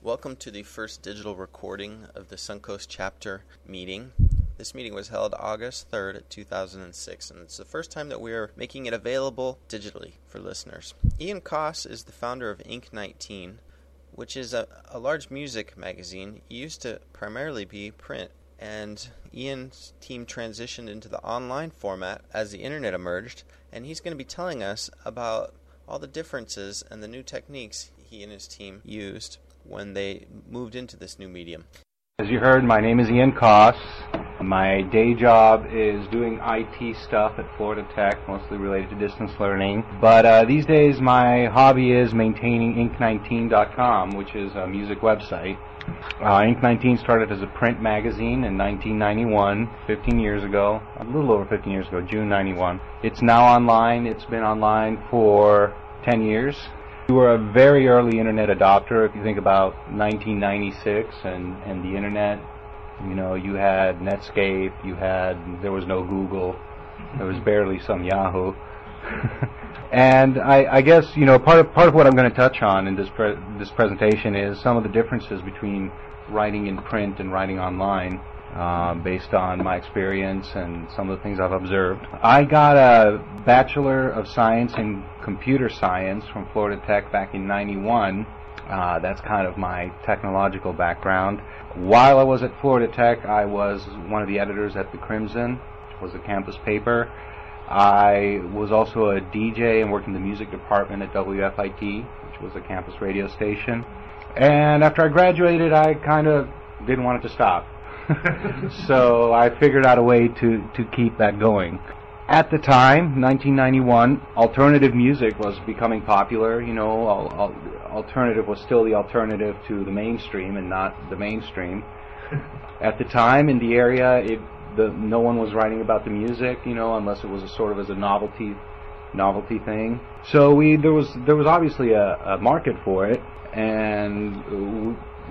Welcome to the first digital recording of the Suncoast chapter meeting. This meeting was held August 3rd, 2006, and it's the first time that we are making it available digitally for listeners. Ian Koss is the founder of Ink 19, which is a, a large music magazine. It used to primarily be print, and Ian's team transitioned into the online format as the internet emerged, and he's going to be telling us about all the differences and the new techniques he and his team used when they moved into this new medium. As you heard, my name is Ian Koss. My day job is doing IT stuff at Florida Tech, mostly related to distance learning. But uh, these days, my hobby is maintaining Ink19.com, which is a music website. Uh, Ink19 started as a print magazine in 1991, 15 years ago, a little over 15 years ago, June 91. It's now online. It's been online for 10 years. We were a very early internet adopter. If you think about 1996 and, and the internet, you know, you had Netscape, you had, there was no Google, there was barely some Yahoo. and I, I, guess, you know, part of, part of what I'm going to touch on in this, pre- this presentation is some of the differences between writing in print and writing online. Uh, based on my experience and some of the things I've observed. I got a Bachelor of Science in Computer Science from Florida Tech back in 91. Uh, that's kind of my technological background. While I was at Florida Tech, I was one of the editors at The Crimson, which was a campus paper. I was also a DJ and worked in the music department at WFIT, which was a campus radio station. And after I graduated, I kind of didn't want it to stop. so I figured out a way to, to keep that going. At the time, 1991, alternative music was becoming popular. You know, al- al- alternative was still the alternative to the mainstream and not the mainstream. At the time, in the area, it, the, no one was writing about the music, you know, unless it was a sort of as a novelty novelty thing. So we there was there was obviously a, a market for it, and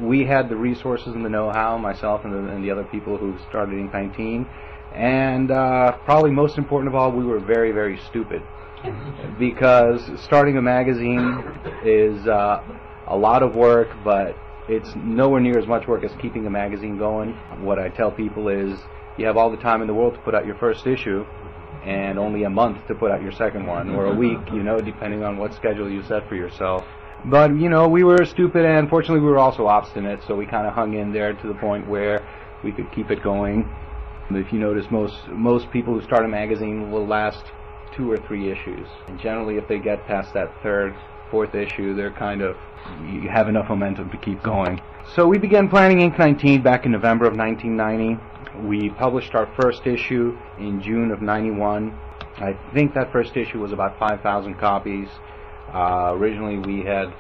we had the resources and the know-how, myself and the, and the other people who started Ink 19, and uh, probably most important of all, we were very, very stupid. because starting a magazine is uh, a lot of work, but it's nowhere near as much work as keeping a magazine going. What I tell people is you have all the time in the world to put out your first issue, and only a month to put out your second one, or a week, you know, depending on what schedule you set for yourself. But you know, we were stupid, and fortunately, we were also obstinate. So we kind of hung in there to the point where we could keep it going. If you notice, most most people who start a magazine will last two or three issues, and generally, if they get past that third, fourth issue, they're kind of you have enough momentum to keep going. So we began planning Ink 19 back in November of 1990. We published our first issue in June of 91. I think that first issue was about 5,000 copies. Uh, originally, we had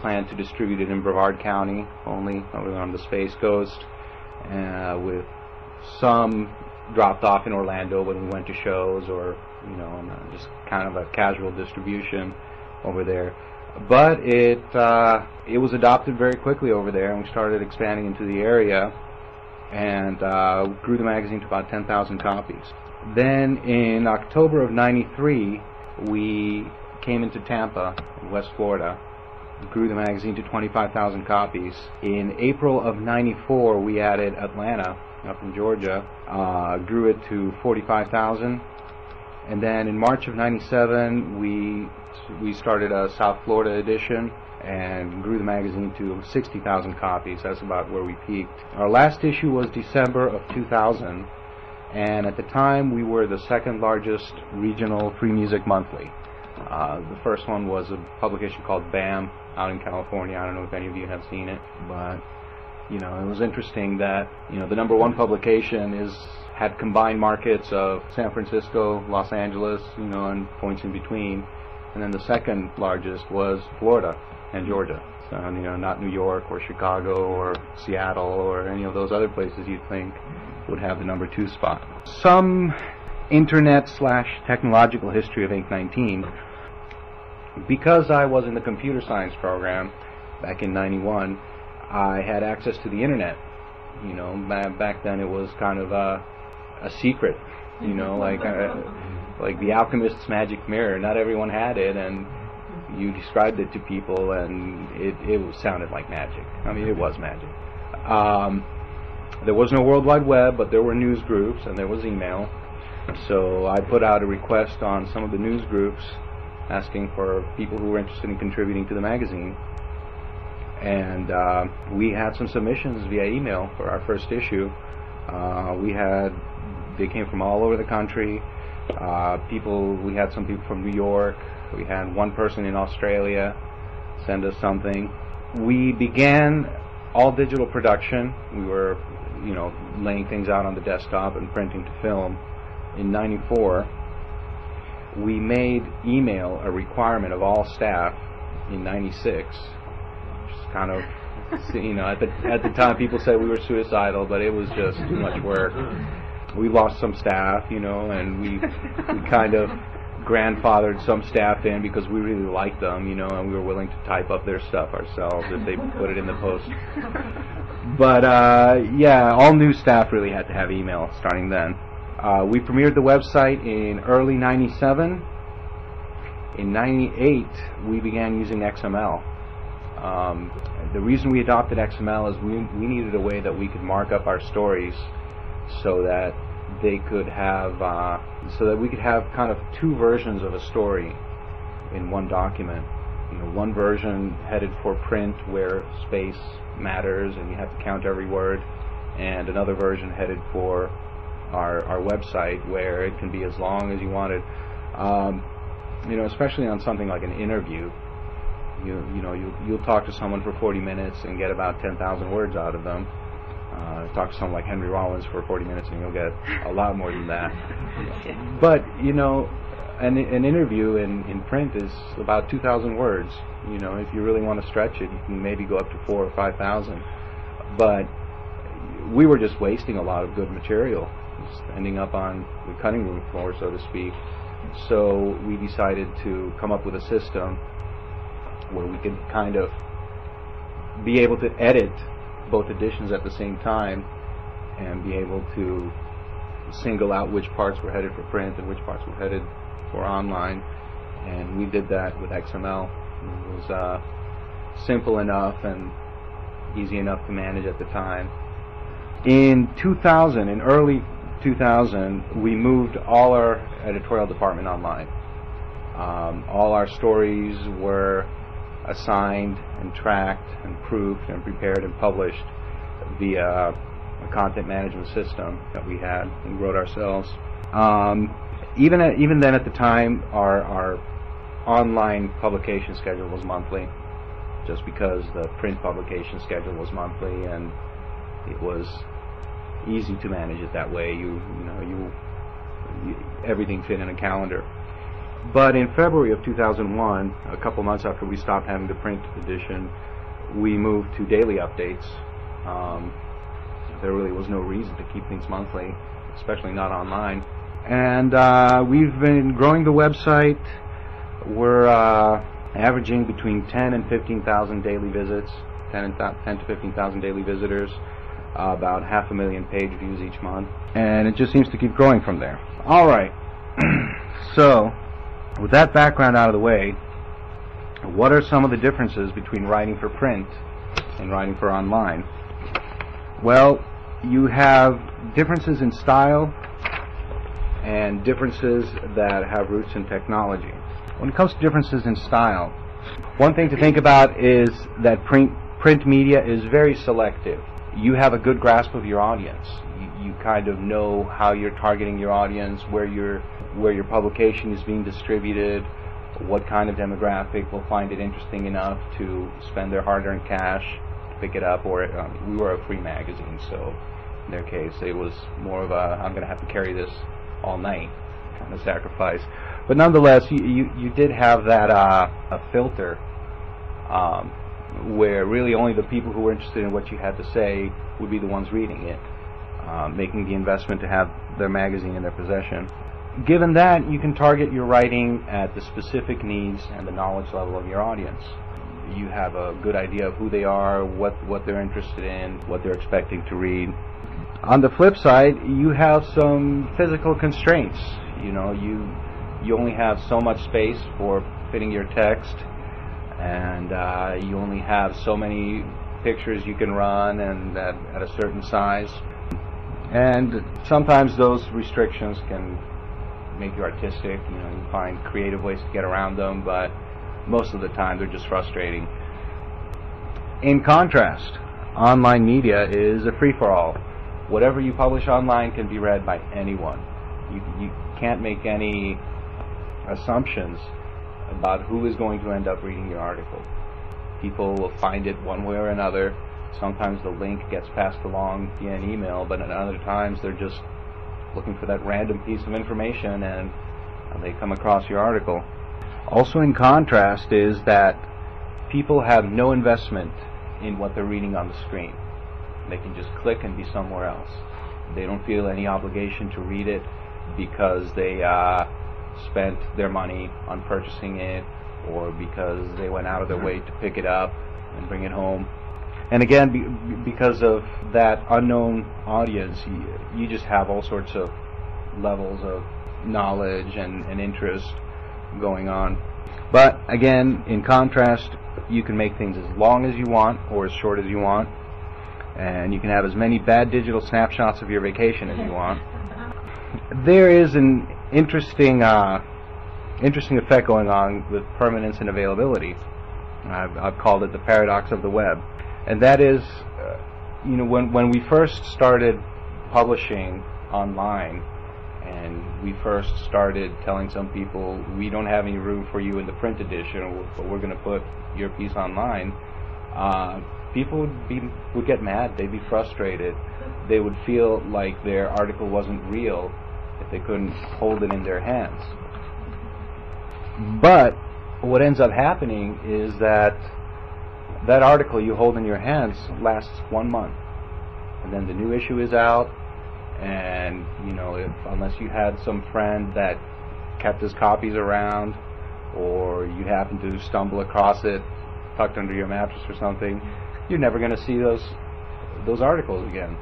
planned to distribute it in Brevard County only, over on the Space Coast, uh, with some dropped off in Orlando when we went to shows, or you know, uh, just kind of a casual distribution over there. But it uh, it was adopted very quickly over there, and we started expanding into the area, and uh, grew the magazine to about 10,000 copies. Then in October of '93, we came into Tampa, West Florida, grew the magazine to 25,000 copies. In April of 94, we added Atlanta, up in Georgia, uh, grew it to 45,000. And then in March of 97, we, we started a South Florida edition and grew the magazine to 60,000 copies. That's about where we peaked. Our last issue was December of 2000, and at the time we were the second largest regional free music monthly. Uh, the first one was a publication called BAM out in California. I don't know if any of you have seen it, but you know it was interesting that you know the number one publication is had combined markets of San Francisco, Los Angeles, you know, and points in between, and then the second largest was Florida and Georgia. So you know, not New York or Chicago or Seattle or any of those other places you'd think would have the number two spot. Some internet slash technological history of Ink 19 because I was in the computer science program back in 91, I had access to the internet. You know, back then it was kind of a, a secret, you know, like uh, like the alchemist's magic mirror. Not everyone had it, and you described it to people, and it, it sounded like magic. I mean, it was magic. Um, there was no World Wide Web, but there were news groups and there was email. So I put out a request on some of the news groups asking for people who were interested in contributing to the magazine. And uh, we had some submissions via email for our first issue. Uh, we had, they came from all over the country. Uh, people, we had some people from New York. We had one person in Australia send us something. We began all digital production. We were, you know, laying things out on the desktop and printing to film. In 94, we made email a requirement of all staff in 96. Just kind of, you know, at the, at the time people said we were suicidal, but it was just too much work. We lost some staff, you know, and we, we kind of grandfathered some staff in because we really liked them, you know, and we were willing to type up their stuff ourselves if they put it in the post. But uh, yeah, all new staff really had to have email starting then. Uh, we premiered the website in early '97. In '98, we began using XML. Um, the reason we adopted XML is we, we needed a way that we could mark up our stories so that they could have uh, so that we could have kind of two versions of a story in one document. You know, one version headed for print where space matters and you have to count every word, and another version headed for our our website where it can be as long as you wanted. Um, you know, especially on something like an interview, you you know you you'll talk to someone for 40 minutes and get about 10,000 words out of them uh, talk to someone like Henry Rollins for 40 minutes and you'll get a lot more than that. But, you know, an, an interview in, in print is about 2,000 words. You know, if you really want to stretch it, you can maybe go up to four or 5,000. But we were just wasting a lot of good material, ending up on the cutting room floor, so to speak. So we decided to come up with a system where we could kind of be able to edit both editions at the same time and be able to single out which parts were headed for print and which parts were headed for online. And we did that with XML. It was uh, simple enough and easy enough to manage at the time. In 2000, in early 2000, we moved all our editorial department online. Um, all our stories were assigned and tracked and proofed and prepared and published via a content management system that we had and wrote ourselves. Um, even at, even then, at the time, our our online publication schedule was monthly, just because the print publication schedule was monthly and it was easy to manage it that way. You you know you, you everything fit in a calendar. But in February of 2001, a couple months after we stopped having the print edition, we moved to daily updates. Um, there really was no reason to keep things monthly, especially not online. And uh, we've been growing the website. We're uh, averaging between 10 and 15,000 daily visits, 10, and th- 10 to 15,000 daily visitors, uh, about half a million page views each month, and it just seems to keep growing from there. All right. so with that background out of the way, what are some of the differences between writing for print and writing for online? Well, you have differences in style and differences that have roots in technology. When it comes to differences in style, one thing to think about is that print, print media is very selective. You have a good grasp of your audience. You, you kind of know how you're targeting your audience, where you're where your publication is being distributed, what kind of demographic will find it interesting enough to spend their hard-earned cash to pick it up. Or um, we were a free magazine, so in their case, it was more of a I'm going to have to carry this all night kind of sacrifice. But nonetheless, you you, you did have that uh, a filter. Um, where really only the people who were interested in what you had to say would be the ones reading it, uh, making the investment to have their magazine in their possession given that, you can target your writing at the specific needs and the knowledge level of your audience. You have a good idea of who they are, what, what they're interested in, what they're expecting to read. On the flip side, you have some physical constraints. You know, you you only have so much space for fitting your text. And uh, you only have so many pictures you can run and at, at a certain size. And sometimes those restrictions can make you artistic. You know, you find creative ways to get around them, but most of the time they're just frustrating. In contrast, online media is a free-for-all. Whatever you publish online can be read by anyone. You, you can't make any assumptions about who is going to end up reading your article. People will find it one way or another. Sometimes the link gets passed along via an email, but at other times they're just looking for that random piece of information and they come across your article. Also in contrast is that people have no investment in what they're reading on the screen. They can just click and be somewhere else. They don't feel any obligation to read it because they uh, spent their money on purchasing it or because they went out of their way to pick it up and bring it home. And again, be, because of that unknown audience, you, you, just have all sorts of levels of knowledge and, and interest going on. But again, in contrast, you can make things as long as you want or as short as you want. And you can have as many bad digital snapshots of your vacation as you want. There is an interesting, uh, interesting effect going on with permanence and availability. I've, I've, called it the paradox of the web, and that is, uh, you know, when when we first started publishing online, and we first started telling some people we don't have any room for you in the print edition, but we're going to put your piece online. Uh, people would be would get mad. They'd be frustrated. They would feel like their article wasn't real if they couldn't hold it in their hands. But what ends up happening is that that article you hold in your hands lasts one month, and then the new issue is out, and you know if unless you had some friend that kept his copies around, or you happen to stumble across it tucked under your mattress or something, you're never going to see those those articles again.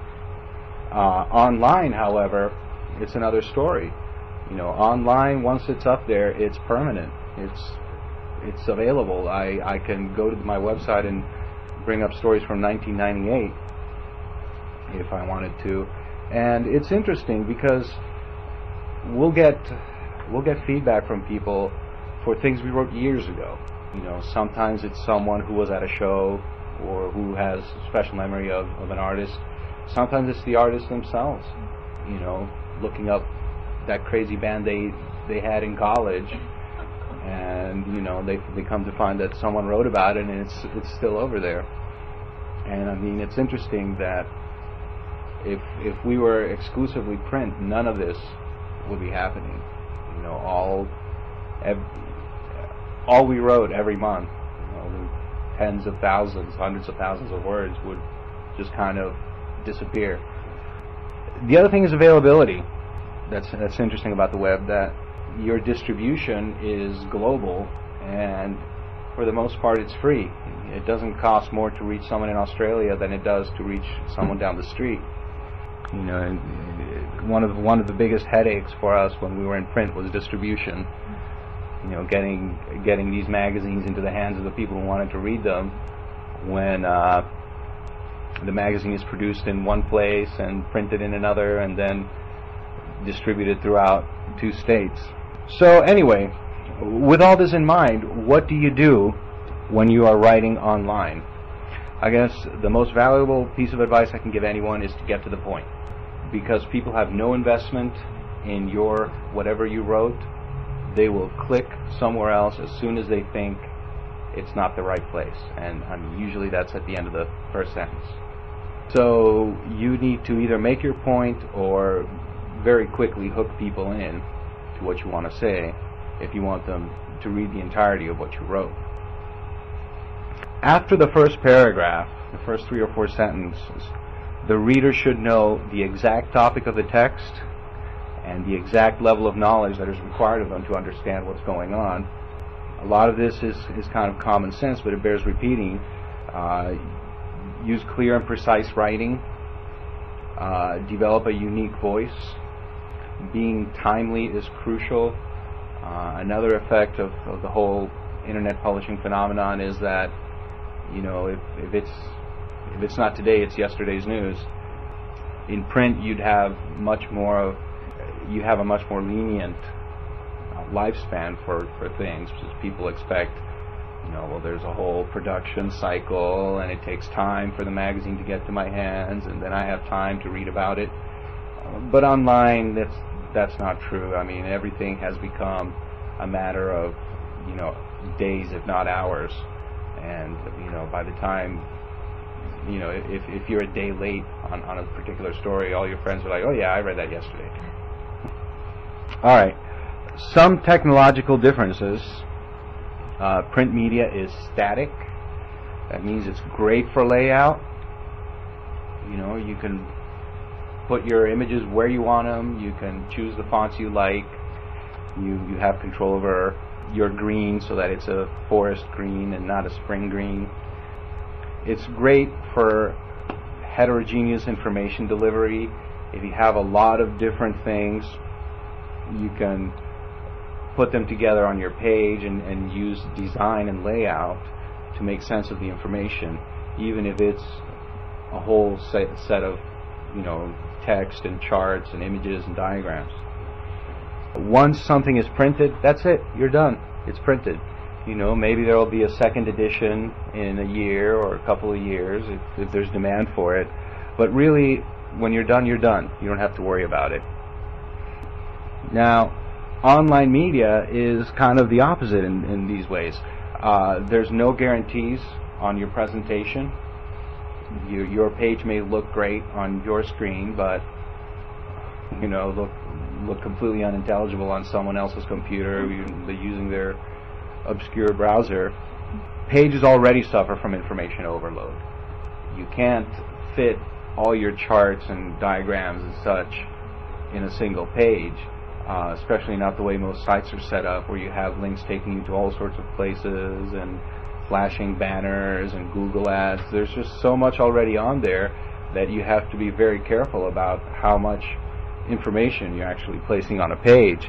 Uh, online, however, it's another story. You know, online once it's up there, it's permanent. It's it's available. I I can go to my website and bring up stories from 1998 if I wanted to, and it's interesting because we'll get we'll get feedback from people for things we wrote years ago. You know, sometimes it's someone who was at a show or who has special memory of, of an artist. Sometimes it's the artists themselves. You know, looking up that crazy band they they had in college, and you know they they come to find that someone wrote about it and it's it's still over there. And I mean, it's interesting that if if we were exclusively print, none of this would be happening. You know, all ev- all we wrote every month, you know, tens of thousands, hundreds of thousands of words would just kind of disappear. The other thing is availability. That's that's interesting about the web that your distribution is global and for the most part it's free. It doesn't cost more to reach someone in Australia than it does to reach someone down the street. You know, one of one of the biggest headaches for us when we were in print was distribution. You know, getting getting these magazines into the hands of the people who wanted to read them when uh, the magazine is produced in one place and printed in another and then distributed throughout two states. So anyway, with all this in mind, what do you do when you are writing online? I guess the most valuable piece of advice I can give anyone is to get to the point. Because people have no investment in your whatever you wrote, they will click somewhere else as soon as they think it's not the right place. And mean, usually that's at the end of the first sentence. So you need to either make your point or very quickly hook people in to what you want to say if you want them to read the entirety of what you wrote. After the first paragraph, the first three or four sentences, the reader should know the exact topic of the text and the exact level of knowledge that is required of them to understand what's going on. A lot of this is, is kind of common sense, but it bears repeating. Uh, use clear and precise writing, uh, develop a unique voice. Being timely is crucial. Uh, another effect of, of, the whole internet publishing phenomenon is that you know if, if it's if it's not today, it's yesterday's news. In print, you'd have much more of you have a much more lenient uh, lifespan for for things because people expect you know, well, there's a whole production cycle, and it takes time for the magazine to get to my hands, and then I have time to read about it. But online, that's that's not true. I mean, everything has become a matter of, you know, days, if not hours, and you know, by the time, you know, if if you're a day late on on a particular story, all your friends are like, oh yeah, I read that yesterday. All right, some technological differences uh, print media is static. That means it's great for layout. You know, you can put your images where you want them. You can choose the fonts you like. You you have control over your green so that it's a forest green and not a spring green. It's great for heterogeneous information delivery. If you have a lot of different things, you can put them together on your page and, and use design and layout to make sense of the information, even if it's a whole set, set of, you know, text and charts and images and diagrams. Once something is printed, that's it. You're done. It's printed. You know, maybe there will be a second edition in a year or a couple of years if, if there's demand for it. But really, when you're done, you're done. You don't have to worry about it. Now, online media is kind of the opposite in, in these ways. Uh, there's no guarantees on your presentation. Your, your page may look great on your screen, but you know look look completely unintelligible on someone else's computer using their obscure browser. Pages already suffer from information overload. You can't fit all your charts and diagrams and such in a single page uh, especially not the way most sites are set up, where you have links taking you to all sorts of places and flashing banners and Google ads. There's just so much already on there that you have to be very careful about how much information you're actually placing on a page.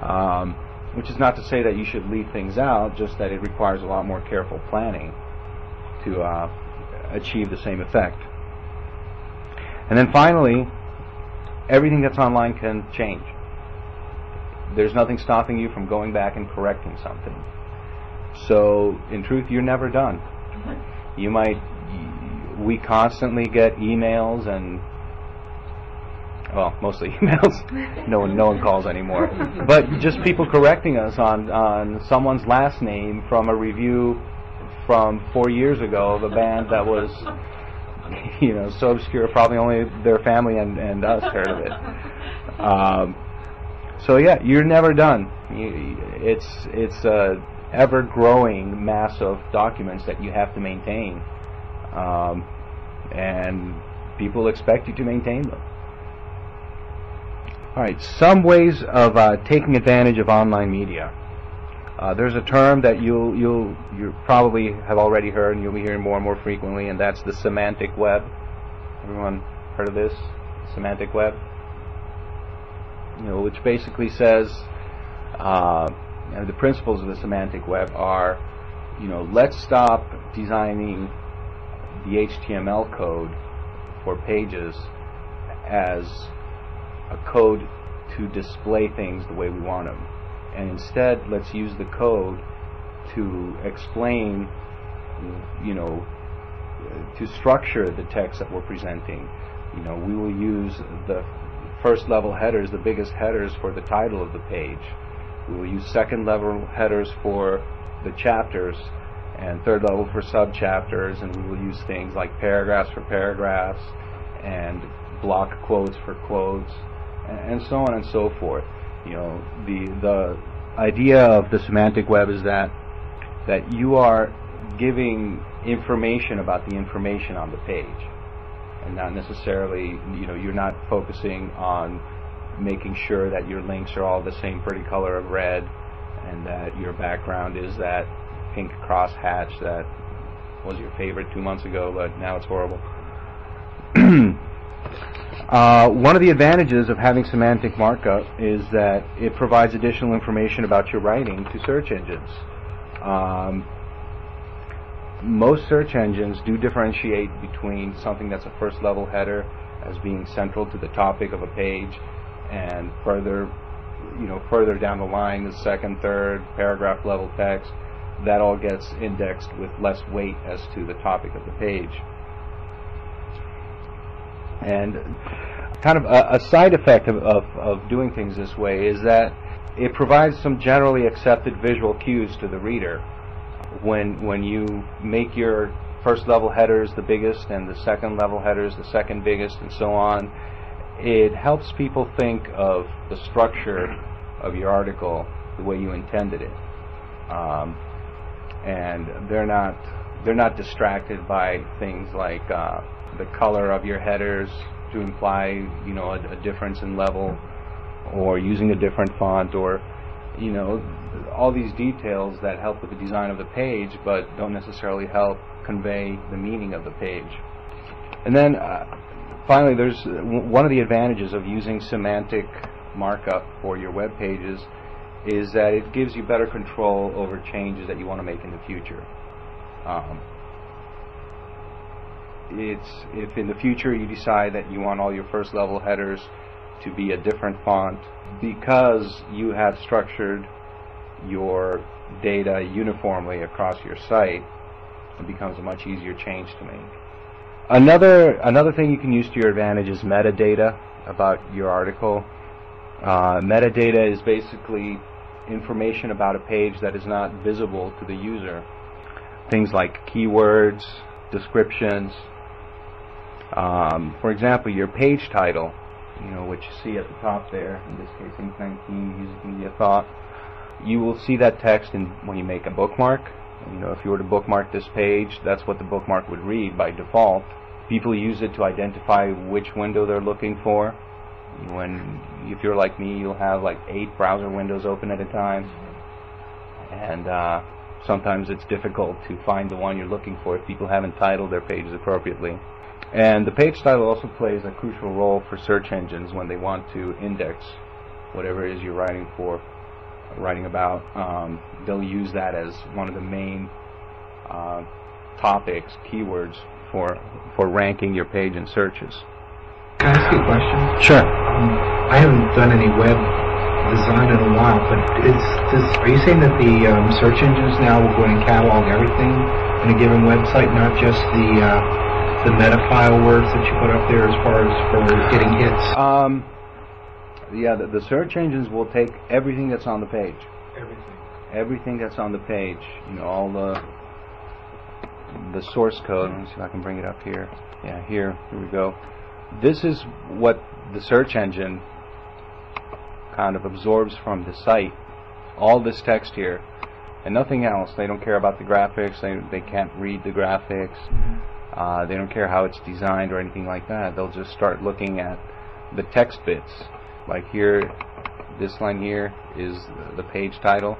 Um, which is not to say that you should leave things out, just that it requires a lot more careful planning to uh, achieve the same effect. And then finally, everything that's online can change there's nothing stopping you from going back and correcting something. So, in truth, you're never done. Mm-hmm. You might, we constantly get emails and, well, mostly emails. no one, no one calls anymore. But just people correcting us on on someone's last name from a review from four years ago of a band that was, you know, so obscure, probably only their family and, and us heard of it. Um, so yeah, you're never done. it's it's a ever growing mass of documents that you have to maintain, um, and people expect you to maintain them. All right, some ways of uh, taking advantage of online media. Uh, there's a term that you'll you'll you probably have already heard, and you'll be hearing more and more frequently, and that's the semantic web. Everyone heard of this? Semantic web you know, which basically says uh, you know, the principles of the semantic web are, you know, let's stop designing the HTML code for pages as a code to display things the way we want them. And instead, let's use the code to explain, you know, to structure the text that we're presenting. You know, we will use the first level headers, the biggest headers for the title of the page. We will use second level headers for the chapters and third level for subchapters, and we will use things like paragraphs for paragraphs and block quotes for quotes, and so on and so forth. You know, the the idea of the semantic web is that that you are giving information about the information on the page and not necessarily, you know, you're not focusing on making sure that your links are all the same pretty color of red and that your background is that pink crosshatch that was your favorite two months ago, but now it's horrible. uh, one of the advantages of having semantic markup is that it provides additional information about your writing to search engines. Um, most search engines do differentiate between something that's a first level header as being central to the topic of a page and further you know further down the line the second third paragraph level text that all gets indexed with less weight as to the topic of the page. And kind of a, a side effect of, of, of doing things this way is that it provides some generally accepted visual cues to the reader when when you make your first level headers the biggest and the second level headers the second biggest and so on it helps people think of the structure of your article the way you intended it. Um, and they're not they're not distracted by things like uh, the color of your headers to imply you know a, a difference in level or using a different font or you know all these details that help with the design of the page but don't necessarily help convey the meaning of the page. And then uh, finally there's uh, one of the advantages of using semantic markup for your web pages is that it gives you better control over changes that you want to make in the future. Um, it's if in the future you decide that you want all your first level headers to be a different font because you have structured your data uniformly across your site it becomes a much easier change to make. Another another thing you can use to your advantage is metadata about your article. Uh, metadata is basically information about a page that is not visible to the user. Things like keywords descriptions. Um, for example, your page title, you know, which you see at the top there, in this case, Ink 19 uses media thought, you will see that text in, when you make a bookmark. You know, if you were to bookmark this page, that's what the bookmark would read by default. People use it to identify which window they're looking for. When, if you're like me, you'll have like eight browser windows open at a time, and uh, sometimes it's difficult to find the one you're looking for if people haven't titled their pages appropriately. And the page title also plays a crucial role for search engines when they want to index whatever it is you're writing for, writing about. Um, they'll use that as one of the main uh, topics, keywords for for ranking your page in searches. Can I ask you a question? Sure. Um, I haven't done any web design in a while, but is, does, are you saying that the um, search engines now will go and catalog everything in a given website, not just the uh, the meta file words that you put up there as far as for getting hits? Um, yeah, the, the search engines will take everything that's on the page. Everything. Everything that's on the page. You know, all the the source code. Let me see if I can bring it up here. Yeah, here. Here we go. This is what the search engine kind of absorbs from the site. All this text here, and nothing else. They don't care about the graphics. They they can't read the graphics. Mm-hmm. Uh, they don't care how it's designed or anything like that. They'll just start looking at the text bits. Like here, this line here is the page title.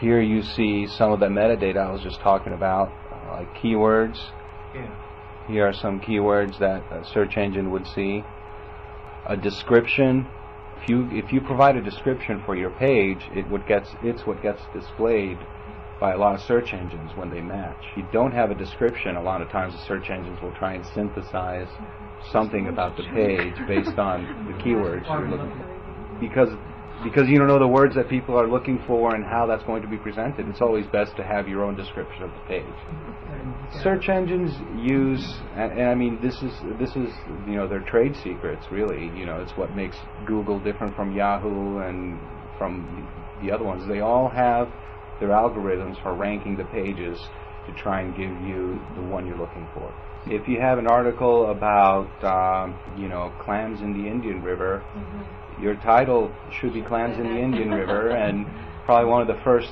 Here you see some of the metadata I was just talking about, uh, like keywords. Yeah. Here are some keywords that a search engine would see. A description. If you if you provide a description for your page, it what gets it's what gets displayed by a lot of search engines when they match. You don't have a description, a lot of times the search engines will try and synthesize something about the page based on the keywords you're looking for. Because because you don't know the words that people are looking for and how that's going to be presented, it's always best to have your own description of the page. Search engines use, and, and I mean, this is this is you know their trade secrets. Really, you know, it's what makes Google different from Yahoo and from the other ones. They all have their algorithms for ranking the pages to try and give you the one you're looking for. If you have an article about, um, you know, clams in the Indian River, mm-hmm. your title should be clams in the Indian River, and probably one of the first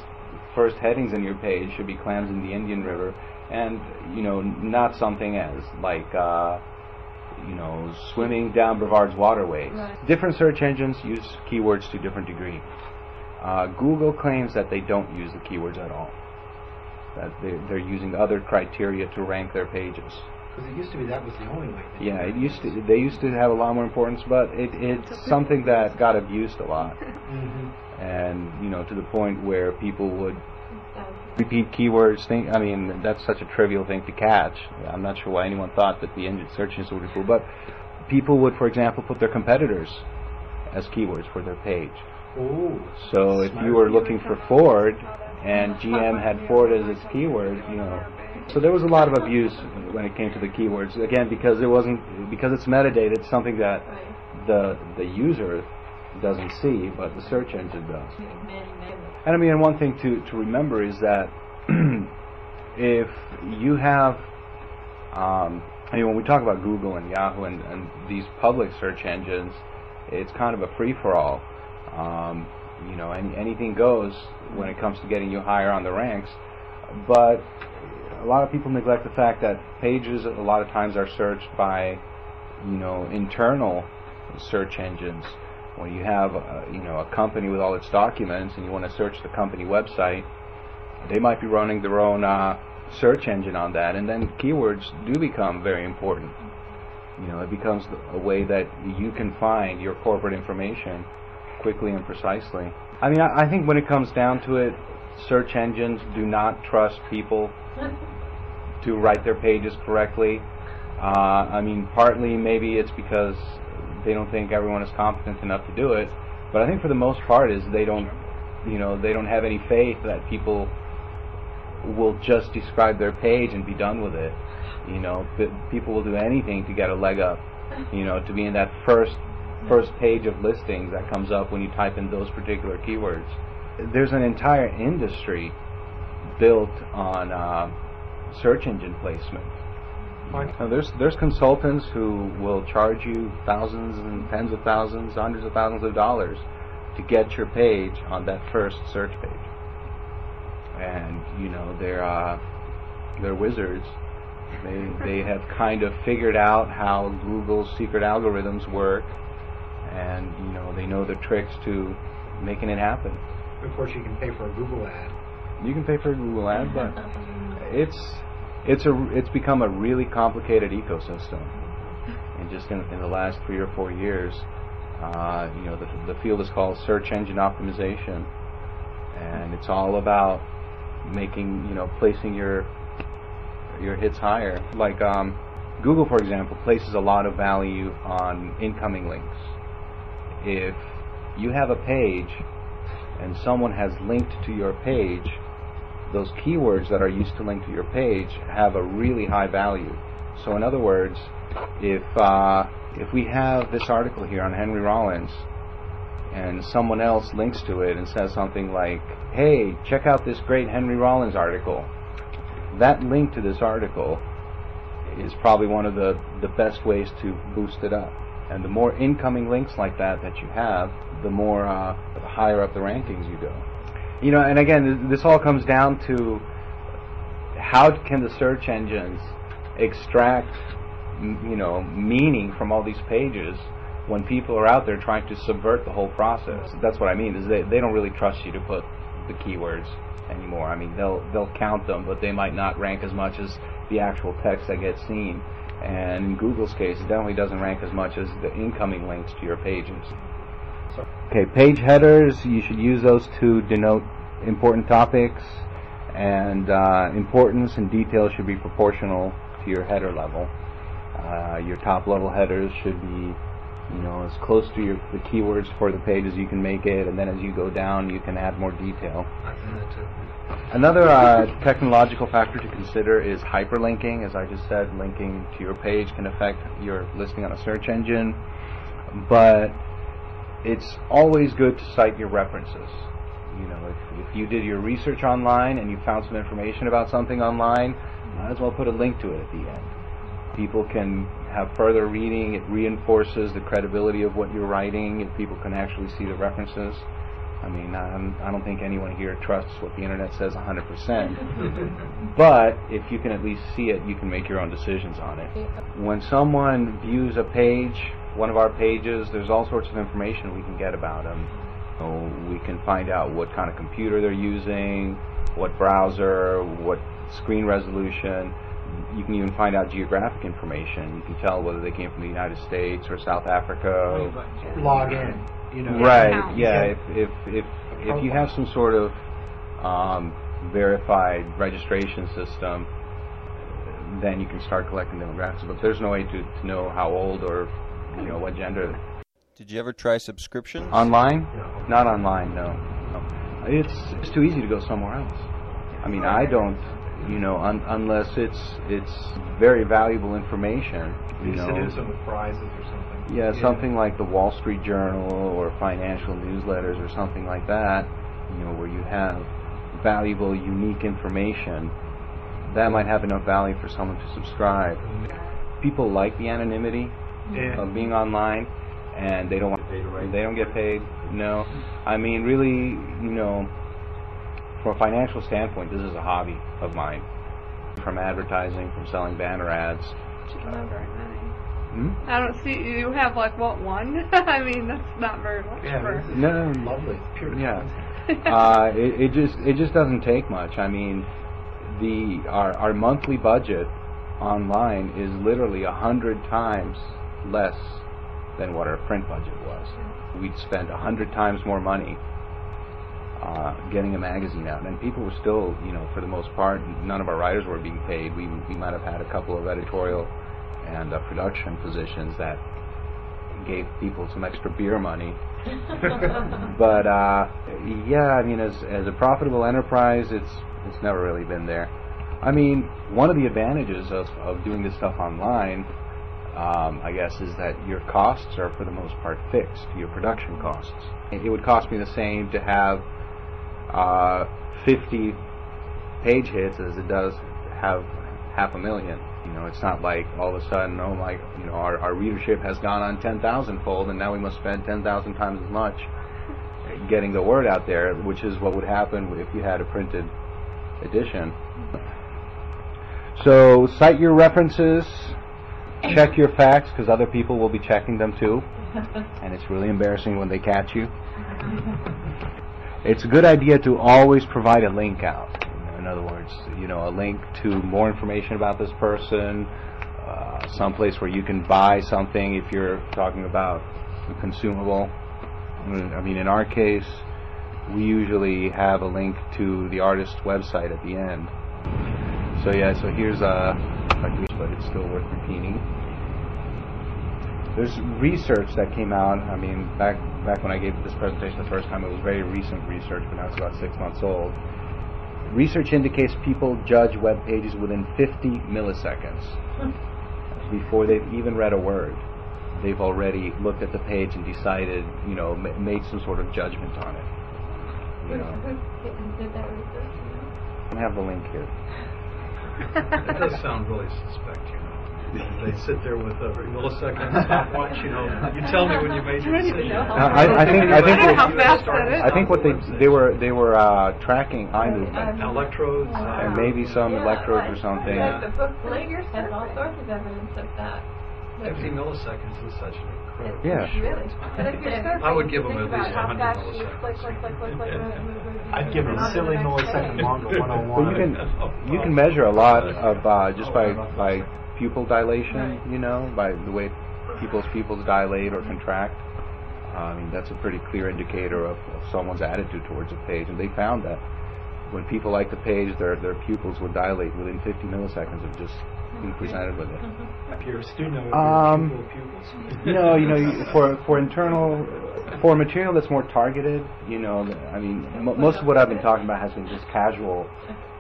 first headings in your page should be clams in the Indian River, and you know, not something as like. Uh, you know, swimming down Brevard's waterways. Right. Different search engines use keywords to different degree. Uh, Google claims that they don't use the keywords at all. That they're, they're using other criteria to rank their pages. Because it used to be that was the only way. Yeah, it used to. They used to have a lot more importance, but it, it's something that got abused a lot, mm-hmm. and you know to the point where people would repeat keywords thing. I mean, that's such a trivial thing to catch. I'm not sure why anyone thought that the engine search engines would be cool, but people would, for example, put their competitors as keywords for their page. So if you were looking for Ford and GM had Ford as its keyword, you know, so there was a lot of abuse when it came to the keywords. Again, because it wasn't because it's metadata, it's something that the the user doesn't see, but the search engine does. And I mean, one thing to to remember is that if you have, um, I mean, when we talk about Google and Yahoo and, and these public search engines, it's kind of a free for all. Um, you know, any, anything goes when it comes to getting you higher on the ranks. But a lot of people neglect the fact that pages a lot of times are searched by, you know, internal search engines. When you have, a, you know, a company with all its documents and you want to search the company website, they might be running their own uh, search engine on that, and then keywords do become very important. You know, it becomes a way that you can find your corporate information quickly and precisely. I mean, I, I think when it comes down to it, search engines do not trust people to write their pages correctly. Uh, I mean, partly maybe it's because they don't think everyone is competent enough to do it, but I think for the most part is they don't, you know, they don't have any faith that people will just describe their page and be done with it. You know, people will do anything to get a leg up. You know, to be in that first first page of listings that comes up when you type in those particular keywords. There's an entire industry built on uh, search engine placement. Now, there's there's consultants who will charge you thousands and tens of thousands, hundreds of thousands of dollars to get your page on that first search page. And you know they're uh, they're wizards. They they have kind of figured out how Google's secret algorithms work, and you know they know the tricks to making it happen. Of course, you can pay for a Google ad. You can pay for a Google ad, but it's it's a it's become a really complicated ecosystem. And just in, in the last three or four years, uh, you know, the, the field is called search engine optimization, and it's all about making you know placing your your hits higher. Like um, Google, for example, places a lot of value on incoming links. If you have a page and someone has linked to your page, those keywords that are used to link to your page have a really high value. So in other words, if uh, if we have this article here on Henry Rollins and someone else links to it and says something like, "Hey, check out this great Henry Rollins article," that link to this article is probably one of the the best ways to boost it up. And the more incoming links like that that you have, the more uh, the higher up the rankings you go. You know, and again, this all comes down to how can the search engines extract, you know, meaning from all these pages when people are out there trying to subvert the whole process. That's what I mean. Is they they don't really trust you to put the keywords anymore. I mean, they'll they'll count them, but they might not rank as much as the actual text that gets seen. And in Google's case, it definitely doesn't rank as much as the incoming links to your pages. Okay, page headers, you should use those to denote important topics, and uh, importance and detail should be proportional to your header level. Uh, your top level headers should be you know, as close to your, the keywords for the page as you can make it, and then as you go down, you can add more detail. Another uh, technological factor to consider is hyperlinking. As I just said, linking to your page can affect your listing on a search engine, but it's always good to cite your references. You know, if, if you did your research online and you found some information about something online, might as well put a link to it at the end. People can have further reading. It reinforces the credibility of what you're writing if people can actually see the references. I mean, I'm, I don't think anyone here trusts what the internet says 100%. but if you can at least see it, you can make your own decisions on it. When someone views a page one of our pages, there's all sorts of information we can get about them. So we can find out what kind of computer they're using, what browser, what screen resolution. You can even find out geographic information. You can tell whether they came from the United States or South Africa. Log in, you know. Right. Yeah. If if if if you have some sort of um, verified registration system, then you can start collecting demographics. But there's no way to, to know how old or you know what gender. Did you ever try subscription? Online? Not online. No. no. It's it's too easy to go somewhere else. I mean, I don't. You know, un- unless it's it's very valuable information. You know, Sadism with prizes or something. yeah, something like the Wall Street Journal or financial newsletters or something like that. You know, where you have valuable, unique information. That might have enough value for someone to subscribe. Mm-hmm. People like the anonymity Yeah. of being online, and they don't want they don't get paid. No, I mean really, you know, from a financial standpoint, this is a hobby of mine. From advertising, from selling banner ads. Not very many. Hmm? I don't see you have like what one? I mean that's not very much Yeah, for. this is No. lovely. It's pure Yeah. uh, it, it just it just doesn't take much. I mean, the our our monthly budget online is literally a hundred times less than what our print budget was. We'd spend a hundred times more money uh, getting a magazine out, and people were still, you know, for the most part, none of our writers were being paid. We we might have had a couple of editorial and uh, production positions that gave people some extra beer money but uh, yeah, I mean, as as a profitable enterprise, it's it's never really been there. I mean, one of the advantages of of doing this stuff online, um, I guess, is that your costs are for the most part fixed. Your production costs. It, it would cost me the same to have uh, 50 page hits as it does have half a million. You know, it's not like all of a sudden, oh my, you know, our, our readership has gone on 10,000 fold, and now we must spend 10,000 times as much getting the word out there, which is what would happen if you had a printed edition. So cite your references, check your facts, because other people will be checking them too, and it's really embarrassing when they catch you. It's a good idea to always provide a link out. In other words, you know, a link to more information about this person, uh, someplace where you can buy something if you're talking about a consumable. I mean, in our case, we usually have a link to the artist's website at the end. So yeah, so here's a, but it's still worth repeating. There's research that came out. I mean, back back when I gave this presentation the first time, it was very recent research, but now it's about six months old. Research indicates people judge web pages within 50 milliseconds hmm. before they've even read a word. They've already looked at the page and decided, you know, ma- made some sort of judgment on it. You know, Who did that research? I have the link here. That does sound really suspect, you know. They sit there with a millisecond stopwatch, you know. You tell me when you made your I decision. know. I- I think- I think I what- how fast that is. I think what they they were they were uh, tracking eye movement Electrodes. uh, and maybe some Yeah, electrodes or like- something. Like the book Later had all sorts of evidence of that. 50 milliseconds is such an incredible. Yeah. Really? But if you're surfing, I would give you them at least about how 100 milliseconds. click, click, click, I'd give move it on a silly the next millisecond page. longer 101. Well, you can you can measure a lot of uh, just by by pupil dilation, you know, by the way people's pupils dilate or contract. Uh, I mean, that's a pretty clear indicator of, of someone's attitude towards a page, and they found that when people like the page, their their pupils would dilate within 50 milliseconds of just being presented with it. If you're a student Um, pupils. No, you know, you- for for internal, for material that's more targeted, you know, I mean, m- most of what I've been talking about has been just casual.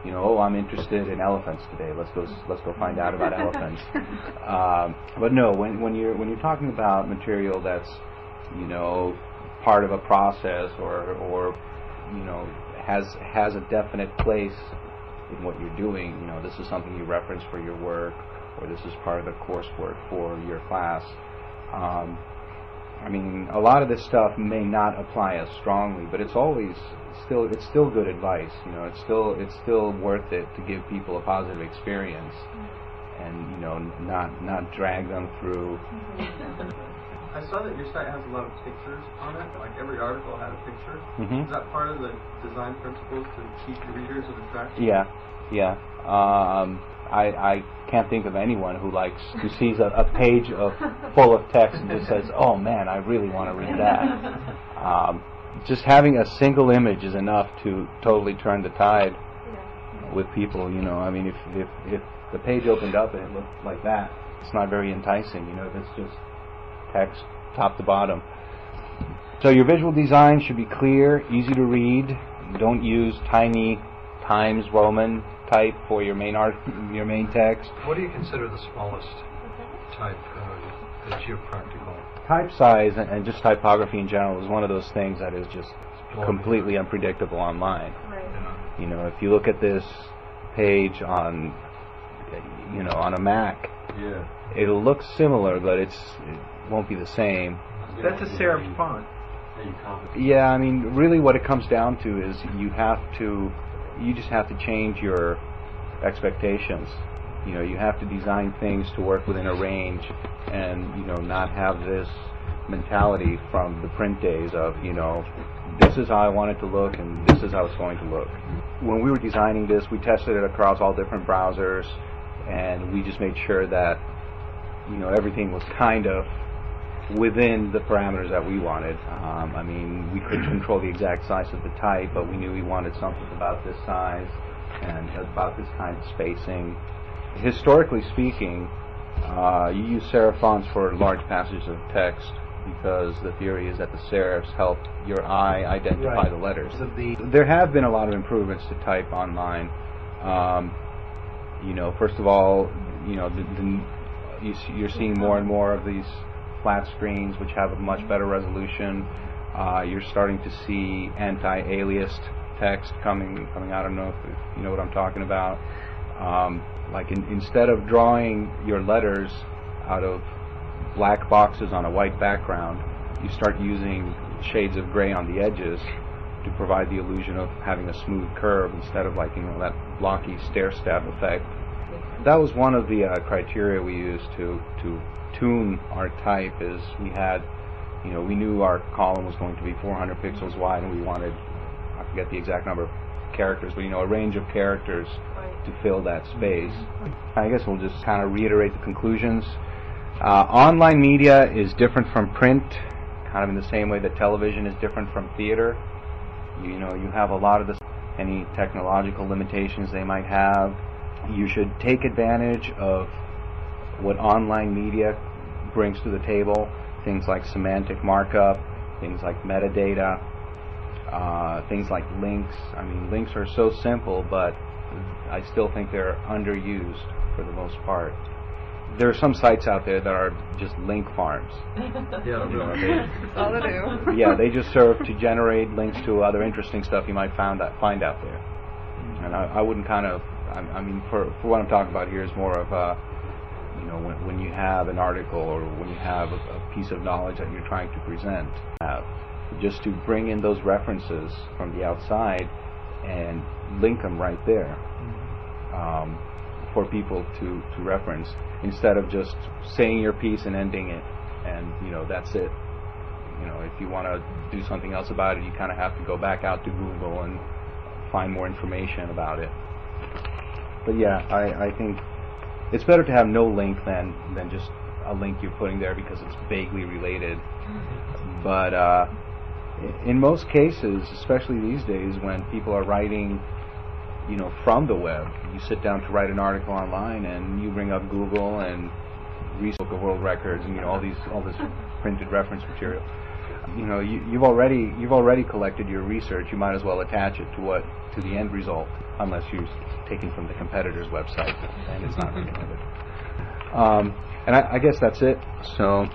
You know, oh, I'm interested in elephants today. Let's go. Let's go find out about elephants. Um, but no, when when you're when you're talking about material that's, you know, part of a process or or, you know, has has a definite place in what you're doing. You know, this is something you reference for your work, or this is part of the coursework for your class. Um, I mean, a lot of this stuff may not apply as strongly, but it's always still it's still good advice. You know, it's still it's still worth it to give people a positive experience, and you know, not not drag them through. I saw that your site has a lot of pictures on it. Like every article had a picture. Mhm. Is that part of the design principles to keep readers and attract? Yeah, yeah. Um, I I can't think of anyone who likes who sees a, a page of full of text and just says, "Oh man, I really want to read that." Um, just having a single image is enough to totally turn the tide. with people. You know, I mean, if if if the page opened up and it looked like that, it's not very enticing. You know, if it's just text top to bottom. So your visual design should be clear, easy to read. Don't use tiny Times Roman type for your main art, your main text. What do you consider the smallest type uh, that you're practical? Type size and, and just typography in general is one of those things that is just completely unpredictable online. Right. You know, if you look at this page on, you know, on a Mac, Yeah. it'll look similar, but it's it won't be the same. That's a serif font. Yeah, I mean, really, what it comes down to is you have to, you just have to change your expectations. You know, you have to design things to work within a range, and you know, not have this mentality from the print days of, you know, this is how I want it to look, and this is how it's going to look. When we were designing this, we tested it across all different browsers, and we just made sure that, you know, everything was kind of within the parameters that we wanted. Um, I mean, we couldn't control the exact size of the type, but we knew we wanted something about this size and about this kind of spacing. Historically speaking, uh, you use serif fonts for large passages of text because the theory is that the serifs help your eye identify Right. the letters. So the There have been a lot of improvements to type online. Um, you know, first of all, you know, the, the, you you're seeing more and more of these flat screens which have a much better resolution. Uh, you're starting to see anti-aliased text coming coming out. I don't know if, if you know what I'm talking about. Um, like in, instead of drawing your letters out of black boxes on a white background, you start using shades of gray on the edges to provide the illusion of having a smooth curve instead of like you know that blocky stair step effect. That was one of the uh, criteria we used to to tune our type. Is we had, you know, we knew our column was going to be 400 pixels wide, and we wanted I forget the exact number of characters, but you know, a range of characters Right. to fill that space. I guess we'll just kind of reiterate the conclusions. Uh, online media is different from print, kind of in the same way that television is different from theater. You, know, you have a lot of the any technological limitations they might have. You should take advantage of what online media brings to the table. Things like semantic markup, things like metadata, uh, things like links. I mean, links are so simple, but I still think they're underused for the most part. There are some sites out there that are just link farms. Yeah, You know, they- That's all they do. yeah, they just serve to generate links to other interesting stuff you might find out, find out there. And I, I wouldn't kind of, I, I mean, for, for what I'm talking about here is more of a, you know, when, when you have an article or when you have a, a piece of knowledge that you're trying to present, have, just to bring in those references from the outside and link them right there um, for people to, to reference instead of just saying your piece and ending it and you know that's it. You know if you want to do something else about it you kind of have to go back out to google and find more information about it but yeah i, I think it's better to have no link than than just a link you're putting there because it's vaguely related but uh, in most cases especially these days when people are writing you know, from the web. You sit down to write an article online, and you bring up Google and Book of World Records, and you know all these all this printed reference material. You know, you, you've already you've already collected your research. You might as well attach it to what to the end result, unless you're taking from the competitor's website, and it's not recommended. Um, and I, I guess that's it. So.